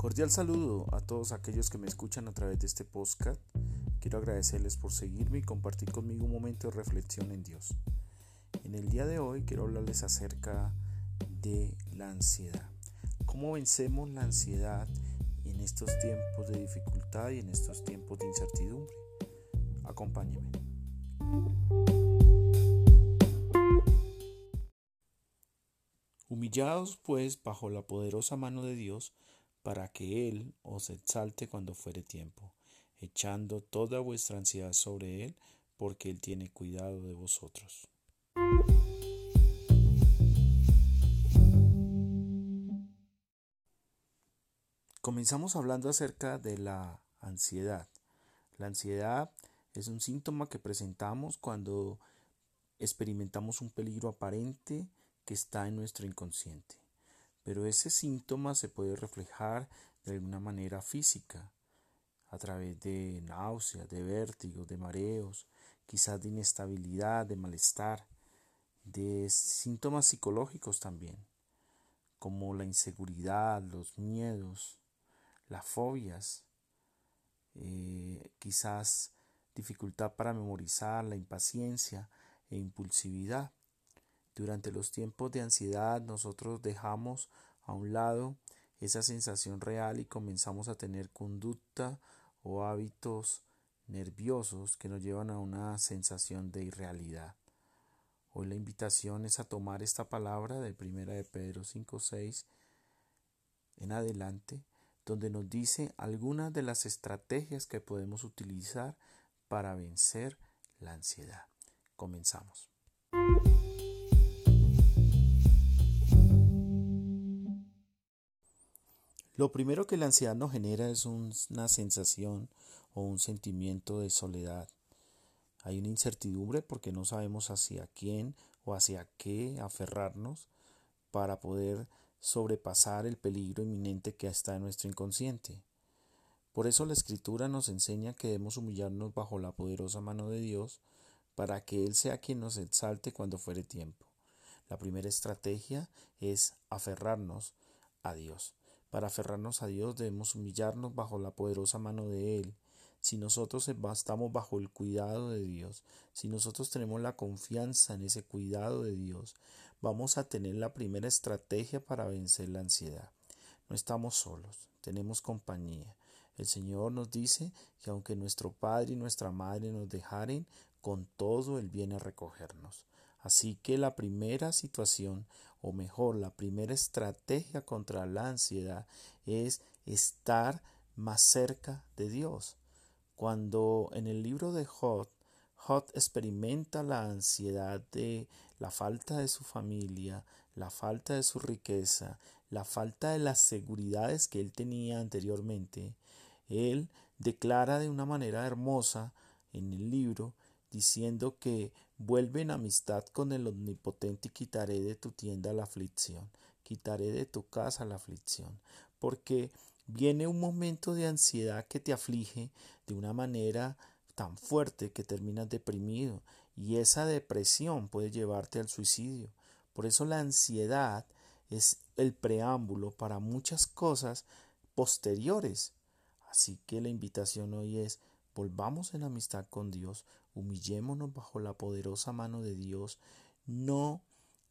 Cordial saludo a todos aquellos que me escuchan a través de este podcast. Quiero agradecerles por seguirme y compartir conmigo un momento de reflexión en Dios. En el día de hoy quiero hablarles acerca de la ansiedad. ¿Cómo vencemos la ansiedad en estos tiempos de dificultad y en estos tiempos de incertidumbre? Acompáñeme. Humillados pues bajo la poderosa mano de Dios, para que Él os exalte cuando fuere tiempo, echando toda vuestra ansiedad sobre Él, porque Él tiene cuidado de vosotros. Comenzamos hablando acerca de la ansiedad. La ansiedad es un síntoma que presentamos cuando experimentamos un peligro aparente que está en nuestro inconsciente pero ese síntoma se puede reflejar de alguna manera física, a través de náuseas, de vértigos, de mareos, quizás de inestabilidad, de malestar, de síntomas psicológicos también, como la inseguridad, los miedos, las fobias, eh, quizás dificultad para memorizar, la impaciencia e impulsividad. Durante los tiempos de ansiedad nosotros dejamos a un lado esa sensación real y comenzamos a tener conducta o hábitos nerviosos que nos llevan a una sensación de irrealidad. Hoy la invitación es a tomar esta palabra de Primera de Pedro 5.6 en adelante, donde nos dice algunas de las estrategias que podemos utilizar para vencer la ansiedad. Comenzamos. Lo primero que la ansiedad nos genera es una sensación o un sentimiento de soledad. Hay una incertidumbre porque no sabemos hacia quién o hacia qué aferrarnos para poder sobrepasar el peligro inminente que está en nuestro inconsciente. Por eso la escritura nos enseña que debemos humillarnos bajo la poderosa mano de Dios para que Él sea quien nos exalte cuando fuere tiempo. La primera estrategia es aferrarnos a Dios. Para aferrarnos a Dios debemos humillarnos bajo la poderosa mano de Él. Si nosotros estamos bajo el cuidado de Dios, si nosotros tenemos la confianza en ese cuidado de Dios, vamos a tener la primera estrategia para vencer la ansiedad. No estamos solos, tenemos compañía. El Señor nos dice que aunque nuestro Padre y nuestra Madre nos dejaren, con todo Él viene a recogernos. Así que la primera situación, o mejor, la primera estrategia contra la ansiedad es estar más cerca de Dios. Cuando en el libro de Jod, Jod experimenta la ansiedad de la falta de su familia, la falta de su riqueza, la falta de las seguridades que él tenía anteriormente, él declara de una manera hermosa en el libro diciendo que vuelve en amistad con el Omnipotente y quitaré de tu tienda la aflicción, quitaré de tu casa la aflicción, porque viene un momento de ansiedad que te aflige de una manera tan fuerte que terminas deprimido y esa depresión puede llevarte al suicidio. Por eso la ansiedad es el preámbulo para muchas cosas posteriores. Así que la invitación hoy es volvamos en amistad con Dios, humillémonos bajo la poderosa mano de Dios, no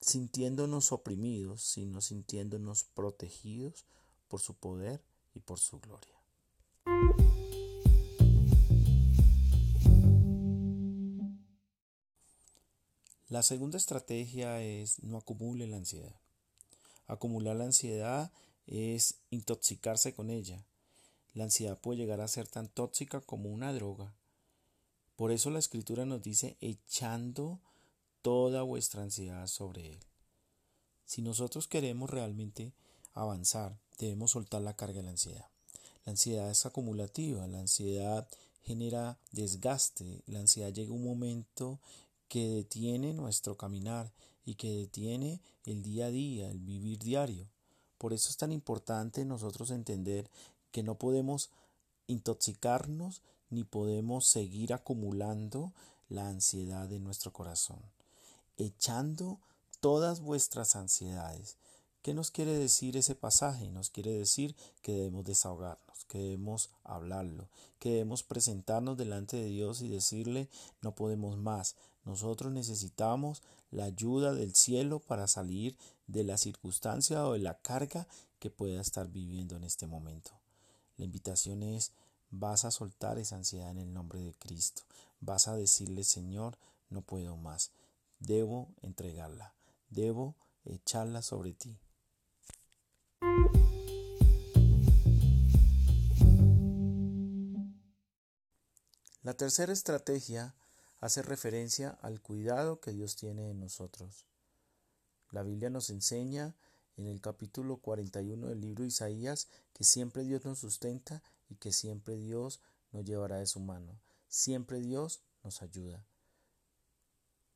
sintiéndonos oprimidos, sino sintiéndonos protegidos por su poder y por su gloria. La segunda estrategia es no acumule la ansiedad. Acumular la ansiedad es intoxicarse con ella. La ansiedad puede llegar a ser tan tóxica como una droga. Por eso la escritura nos dice echando toda vuestra ansiedad sobre Él. Si nosotros queremos realmente avanzar, debemos soltar la carga de la ansiedad. La ansiedad es acumulativa, la ansiedad genera desgaste, la ansiedad llega un momento que detiene nuestro caminar y que detiene el día a día, el vivir diario. Por eso es tan importante nosotros entender que no podemos intoxicarnos ni podemos seguir acumulando la ansiedad de nuestro corazón, echando todas vuestras ansiedades. ¿Qué nos quiere decir ese pasaje? Nos quiere decir que debemos desahogarnos, que debemos hablarlo, que debemos presentarnos delante de Dios y decirle no podemos más. Nosotros necesitamos la ayuda del cielo para salir de la circunstancia o de la carga que pueda estar viviendo en este momento. La invitación es vas a soltar esa ansiedad en el nombre de Cristo. Vas a decirle Señor, no puedo más. Debo entregarla. Debo echarla sobre ti. La tercera estrategia hace referencia al cuidado que Dios tiene en nosotros. La Biblia nos enseña en el capítulo 41 del libro de Isaías que siempre Dios nos sustenta y que siempre Dios nos llevará de su mano. Siempre Dios nos ayuda.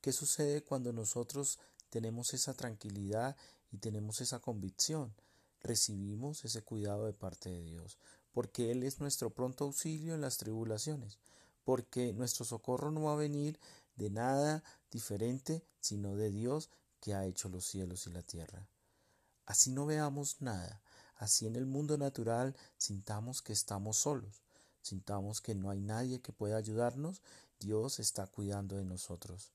¿Qué sucede cuando nosotros tenemos esa tranquilidad y tenemos esa convicción? Recibimos ese cuidado de parte de Dios, porque Él es nuestro pronto auxilio en las tribulaciones porque nuestro socorro no va a venir de nada diferente, sino de Dios que ha hecho los cielos y la tierra. Así no veamos nada, así en el mundo natural sintamos que estamos solos, sintamos que no hay nadie que pueda ayudarnos, Dios está cuidando de nosotros.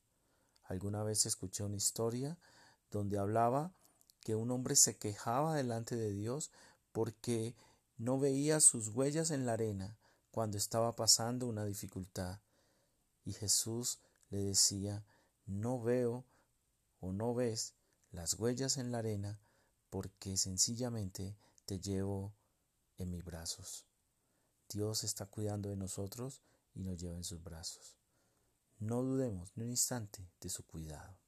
Alguna vez escuché una historia donde hablaba que un hombre se quejaba delante de Dios porque no veía sus huellas en la arena, cuando estaba pasando una dificultad. Y Jesús le decía, no veo o no ves las huellas en la arena porque sencillamente te llevo en mis brazos. Dios está cuidando de nosotros y nos lleva en sus brazos. No dudemos ni un instante de su cuidado.